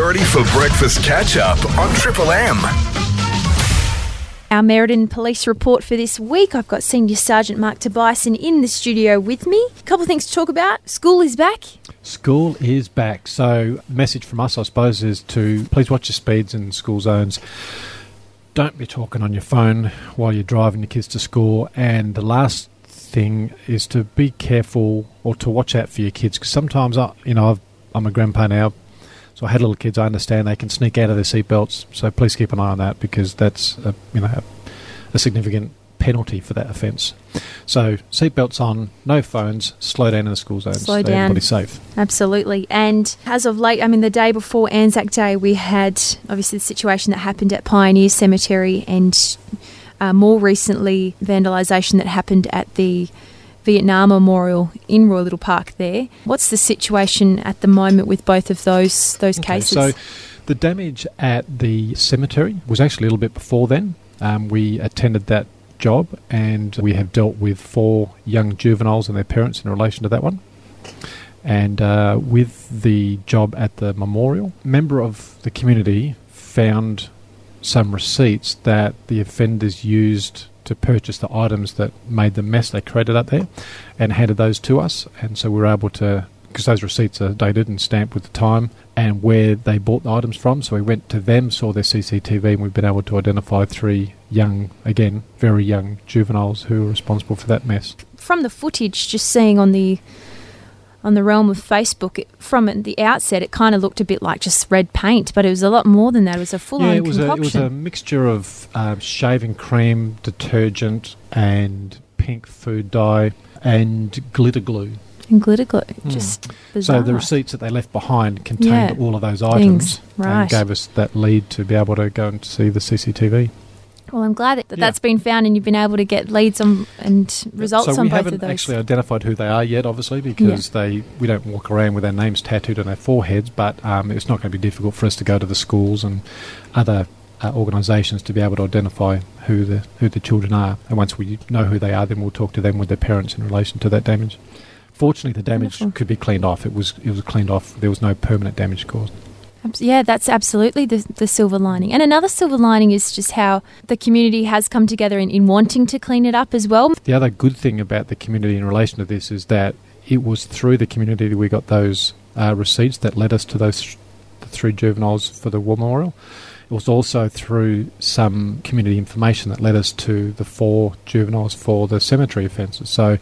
Verity for Breakfast catch up on Triple M. Our Merredin police report for this week. I've got Senior Sergeant Mark Tobiasen in the studio with me. A couple of things to talk about. School is back. School is back. So, message from us, I suppose, is to please watch your speeds in school zones. Don't be talking on your phone while you're driving your kids to school. And the last thing is to be careful or to watch out for your kids because sometimes, I, you know, I've, I'm a grandpa now, so I had little kids. I understand they can sneak out of their seatbelts. So please keep an eye on that because that's a, you know a, a significant penalty for that offence. So seatbelts on, no phones, slow down in the school zones. Slow down. Everybody's safe. Absolutely. And as of late, I mean, the day before Anzac Day, we had obviously the situation that happened at Pioneer Cemetery and uh, more recently, vandalisation that happened at the Vietnam Memorial in Roy Little Park there. What's the situation at the moment with both of those those Okay, cases? So the damage at the cemetery was actually a little bit before then. Um, we attended that job and we have dealt with four young juveniles and their parents in relation to that one. And uh, with the job at the memorial, a member of the community found some receipts that the offenders used to purchase the items that made the mess they created up there and handed those to us. And so we were able to, because those receipts are dated and stamped with the time and where they bought the items from. So we went to them, saw their CCTV, and we've been able to identify three young, again, very young juveniles who were responsible for that mess. from the footage, just seeing on the on the realm of Facebook, it, from the outset, it kind of looked a bit like just red paint, but it was a lot more than that. It was a full-on yeah, it was, a, it was a mixture of um, shaving cream, detergent, and pink food dye, and glitter glue. and glitter glue, just bizarre. So the receipts that they left behind contained Yeah, all of those things, items right. and gave us that lead to be able to go and see the CCTV. Well, I'm glad that Yeah. that's been found, and you've been able to get leads on and results so on we both haven't of those. actually identified who they are yet, obviously, because they we don't walk around with our names tattooed on our foreheads. But um, it's not going to be difficult for us to go to the schools and other uh, organisations to be able to identify who the who the children are. And once we know who they are, then we'll talk to them with their parents in relation to that damage. Fortunately, the damage Wonderful. could be cleaned off. It was it was cleaned off. There was no permanent damage caused. Yeah, that's absolutely the, the silver lining. And another silver lining is just how the community has come together in, in wanting to clean it up as well. The other good thing about the community in relation to this is that it was through the community that we got those uh, receipts that led us to those th- the three juveniles for the war memorial. It was also through some community information that led us to the four juveniles for the cemetery offences. So,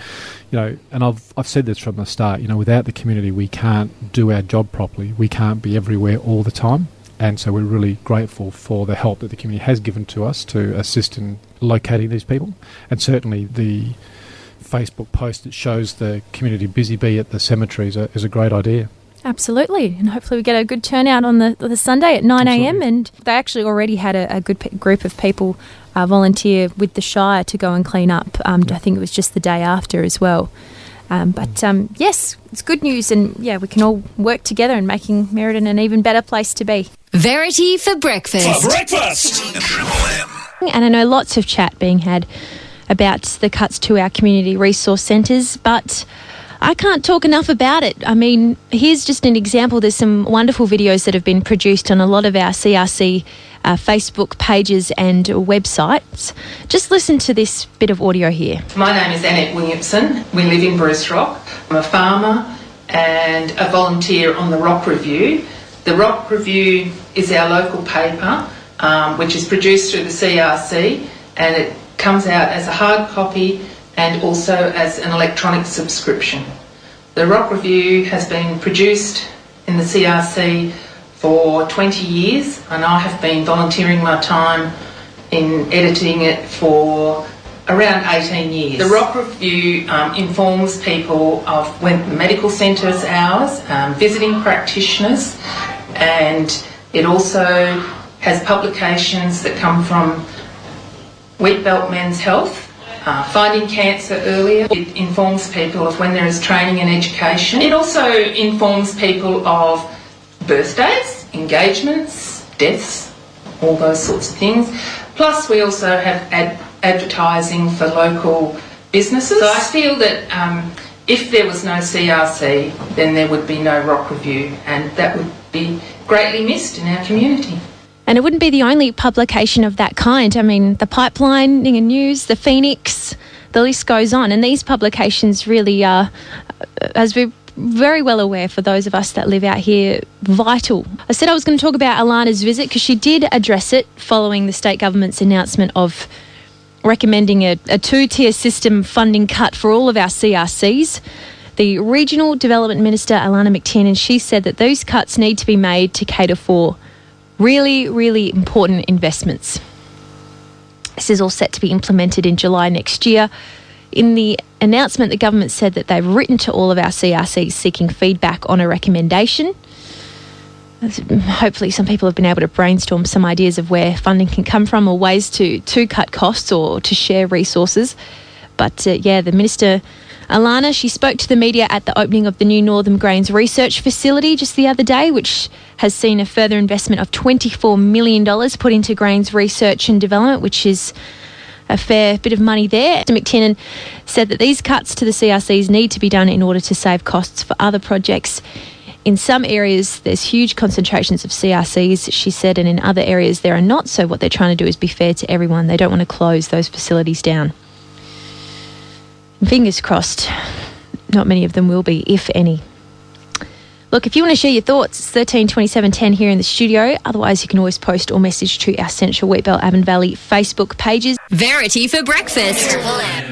you know, and I've I've said this from the start. You know, without the community, we can't do our job properly. We can't be everywhere all the time. And so we're really grateful for the help that the community has given to us to assist in locating these people. And certainly the Facebook post that shows the community busy bee at the cemetery is a, is a great idea. Absolutely, and hopefully we get a good turnout on the the Sunday at nine a.m. And they actually already had a, a good pe- group of people uh, volunteer with the Shire to go and clean up. Um, I think it was just the day after as well. Um, but um, yes, it's good news, and yeah, we can all work together in making Merredin an even better place to be. Verity for breakfast. For breakfast. Triple M. And I know lots of chat being had about the cuts to our community resource centres, but I can't talk enough about it. I mean, here's just an example. There's some wonderful videos that have been produced on a lot of our CRC uh, Facebook pages and websites. Just listen to this bit of audio here. My name is Annette Williamson. We live in Bruce Rock. I'm a farmer and a volunteer on the Rock Review. The Rock Review is our local paper, um, which is produced through the CRC, and it comes out as a hard copy and also as an electronic subscription. The Rock Review has been produced in the CRC for 20 years, and I have been volunteering my time in editing it for around 18 years. The Rock Review um, informs people of when the medical centre's hours, um, visiting practitioners, and it also has publications that come from Wheatbelt Men's Health, uh, finding cancer earlier. It informs people of when there is training and education. It also informs people of birthdays, engagements, deaths, all those sorts of things. Plus, we also have ad- advertising for local businesses. So I feel that um, if there was no CRC, then there would be no Rock Review, and that would be greatly missed in our community. And it wouldn't be the only publication of that kind. I mean, the Pipeline, Ninger News, the Phoenix, the list goes on. And these publications really are, uh, as we're very well aware for those of us that live out here, vital. I said I was going to talk about Alannah's visit because she did address it following the state government's announcement of recommending a, a two tier system funding cut for all of our CRCs. The Regional Development Minister, Alannah MacTiernan, she said that those cuts need to be made to cater for really, really important investments. This is all set to be implemented in July next year. In the announcement, the government said that they've written to all of our CRCs seeking feedback on a recommendation. Hopefully, some people have been able to brainstorm some ideas of where funding can come from or ways to, to cut costs or to share resources. But uh, yeah, the minister Alannah, she spoke to the media at the opening of the new Northam Grains Research Facility just the other day, which has seen a further investment of $24 million put into grains research and development, which is a fair bit of money there. Mr. MacTiernan said that these cuts to the CRCs need to be done in order to save costs for other projects. In some areas, there's huge concentrations of CRCs, she said, and in other areas, there are not. So, what they're trying to do is be fair to everyone. They don't want to close those facilities down. Fingers crossed, not many of them will be, if any. Look, if you want to share your thoughts, it's 13 27 10 here in the studio. Otherwise, you can always post or message to our Central Wheatbelt Avon Valley Facebook pages. Verity for breakfast.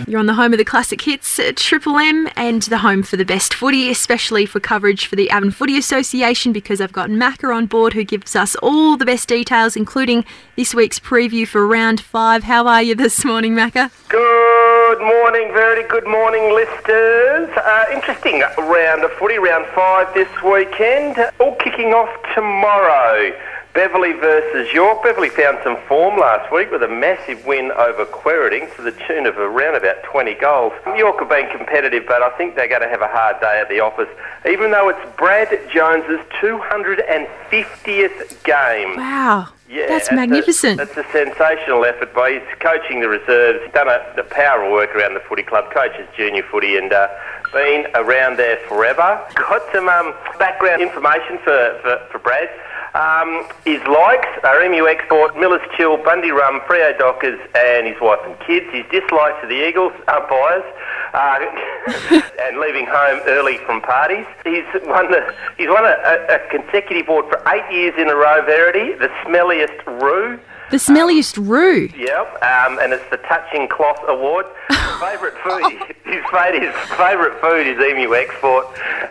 You're on the home of the classic hits, uh, Triple M, and the home for the best footy, especially for coverage for the Avon Footy Association, because I've got Macca on board who gives us all the best details, including this week's preview for round five. How are you this morning, Macca? Good morning, Verity. Good morning, listeners. Uh, interesting round of footy, round five this weekend. All kicking off tomorrow. Beverley versus York. Beverley found some form last week with a massive win over Quairading to the tune of around about 20 goals. York have been competitive, but I think they're going to have a hard day at the office, even though it's Brad Jones's 250th game. Wow. Yeah, That's a- magnificent. That's a sensational effort by he's coaching the reserves. He's done a, the power of work around the footy club, coaches junior footy, and uh, been around there forever. Got some um, background information for, for, for Brad. Um, his likes are Emu Export, Miller's Chill, Bundy Rum, Freo Dockers, and his wife and kids. His dislikes are the Eagles, umpires, uh, and leaving home early from parties. He's won the he's won a, a, consecutive award for eight years in a row. Verity, the smelliest roux. The smelliest roux. Yep, um, and it's the Touching Cloth Award. favourite food, favourite, his favourite food is emu export,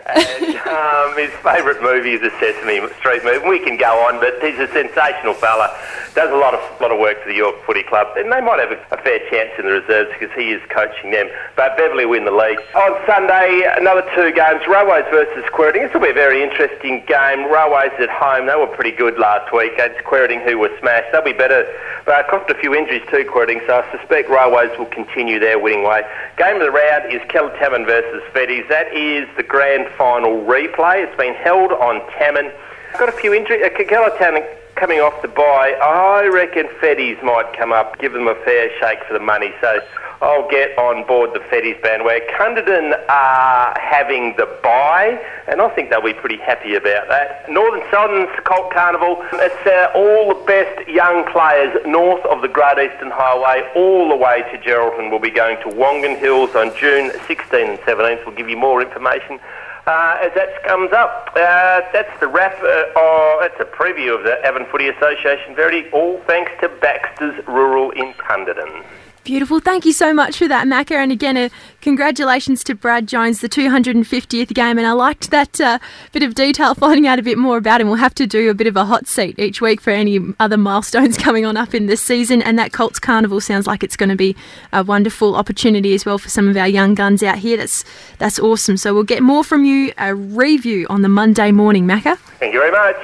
and um, his favourite movie is a Sesame Street movie. We can go on, but he's a sensational fella. Does a lot of lot of work for the York Footy Club, and they might have a, a fair chance in the reserves because he is coaching them. But Beverley win the league on Sunday. Another two games: Railways versus Quairading. This will be a very interesting game. Railways at home. They were pretty good last week. It's Quairading who were smashed. They'll be better. But cost a few injuries too, Quairading. So I suspect Railways will continue their winning way. Game of the round is Kelataman versus Feddies. That is the grand final replay. It's been held on Taman. Got a few injuries. Uh, Kelataman coming off the bye, I reckon Feddies might come up, give them a fair shake for the money. So I'll get on board the Feddies bandwagon. Cunderdin are having the bye, and I think they'll be pretty happy about that. Northern Southern's Colt Carnival. It's uh, all the best young players north of the Great Eastern Highway, all the way to Geraldton. We'll be going to Wongan Hills on June 16 and 17th. We'll give you more information uh, as that comes up. Uh, that's the wrap. Uh, oh, that's a preview of the Avon Footy Association. Verity, all thanks to Baxter's Rural in Cunderdin. Beautiful. Thank you so much for that, Macca. And again, uh, congratulations to Brad Jones, the 250th game. And I liked that uh, bit of detail, finding out a bit more about him. We'll have to do a bit of a hot seat each week for any other milestones coming on up in this season. And that Colts Carnival sounds like it's going to be a wonderful opportunity as well for some of our young guns out here. That's that's awesome. So we'll get more from you, a review on the Monday morning, Macca. Thank you very much.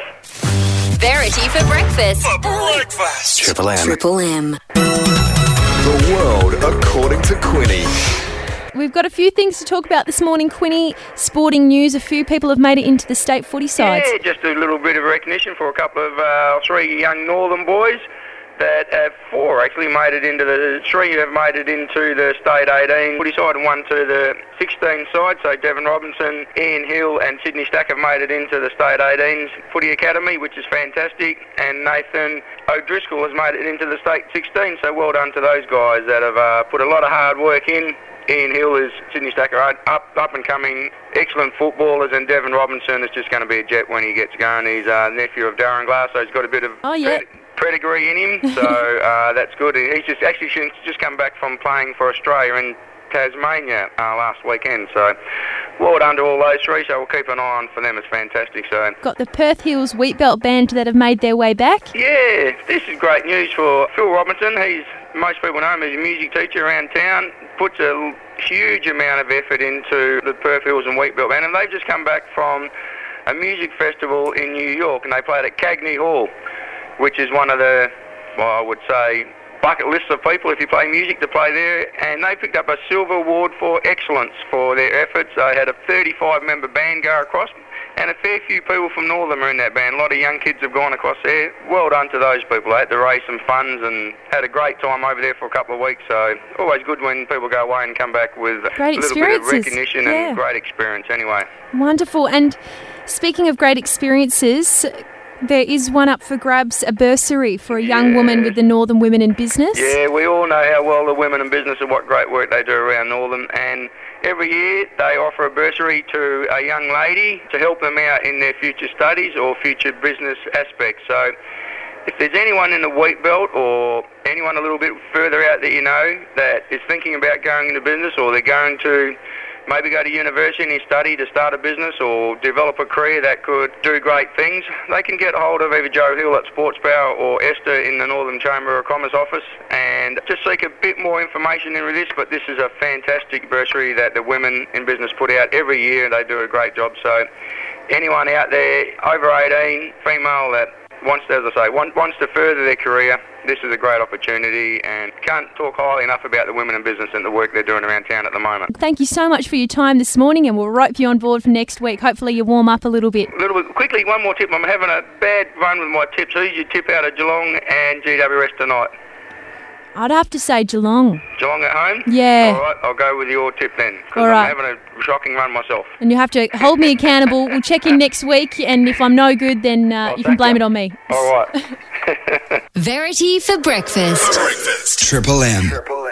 Verity for breakfast. For breakfast. Triple M. Triple M. The world according to Quinny. We've got a few things to talk about this morning, Quinny. Sporting news. A few people have made it into the state footy sides. Yeah, just a little bit of recognition for a couple of uh, three young northern boys that have four actually made it into the three have made it into the state 18 footy side and one to the 16 side. So Devon Robinson, Ian Hill, and Sydney Stack have made it into the state 18s footy academy, which is fantastic. And Nathan O'Driscoll has made it into the state 16. So well done to those guys that have uh, put a lot of hard work in. Ian Hill is Sydney Stacker, up up and coming, excellent footballers, and Devon Robinson is just going to be a jet when he gets going. He's a nephew of Darren Glass, so he's got a bit of Oh, yeah. pedigree in him, so uh, that's good. He's just actually just come back from playing for Australia in Tasmania uh, last weekend, so well done to all those three. So we'll keep an eye on for them. It's fantastic. So Got the Perth Hills Wheatbelt Band that have made their way back. yeah, this is great news for Phil Robinson. He's most people know him as a music teacher around town. Puts a huge amount of effort into the Perth Hills and Wheatbelt Band, and they've just come back from a music festival in New York, and they played at Carnegie Hall, which is one of the, well, I would say, bucket lists of people if you play music to play there, and they picked up a silver award for excellence for their efforts. They had a 35-member band go across, and a fair few people from Northam are in that band. A lot of young kids have gone across there. Well done to those people. They had to raise some funds and had a great time over there for a couple of weeks. So always good when people go away and come back with Great a little bit of recognition yeah. and great experience. Anyway. Wonderful. And speaking of great experiences, there is one up for grabs a bursary for a young woman with the Northam Women in Business. Yeah, we all know how well the women in business and what great work they do around Northam. And every year they offer a bursary to a young lady to help them out in their future studies or future business aspects. So if there's anyone in the wheat belt or anyone a little bit further out that you know that is thinking about going into business or they're going to maybe go to university and study to start a business or develop a career that could do great things, they can get hold of either Joe Hill at Sports Power or Esther in the Northam Chamber of Commerce office and just seek a bit more information into this. But this is a fantastic bursary that the women in business put out every year. They do a great job. So anyone out there over 18, female that wants, to, as I say, want, wants to further their career, this is a great opportunity and can't talk highly enough about the women in business and the work they're doing around town at the moment. Thank you so much for your time this morning, and we'll rope you on board for next week. Hopefully, you warm up a little bit. A little bit quickly, one more tip. I'm having a bad run with my tips. Who's your tip out of Geelong and GWS tonight? I'd have to say Geelong. Geelong at home? Yeah. All right, I'll go with your tip then. All right. I'm having a shocking run myself. And you have to hold me accountable. We'll check in next week, and if I'm no good, then uh, Oh, you can blame you. it on me. All right. Verity for breakfast. Breakfast. Triple M. Triple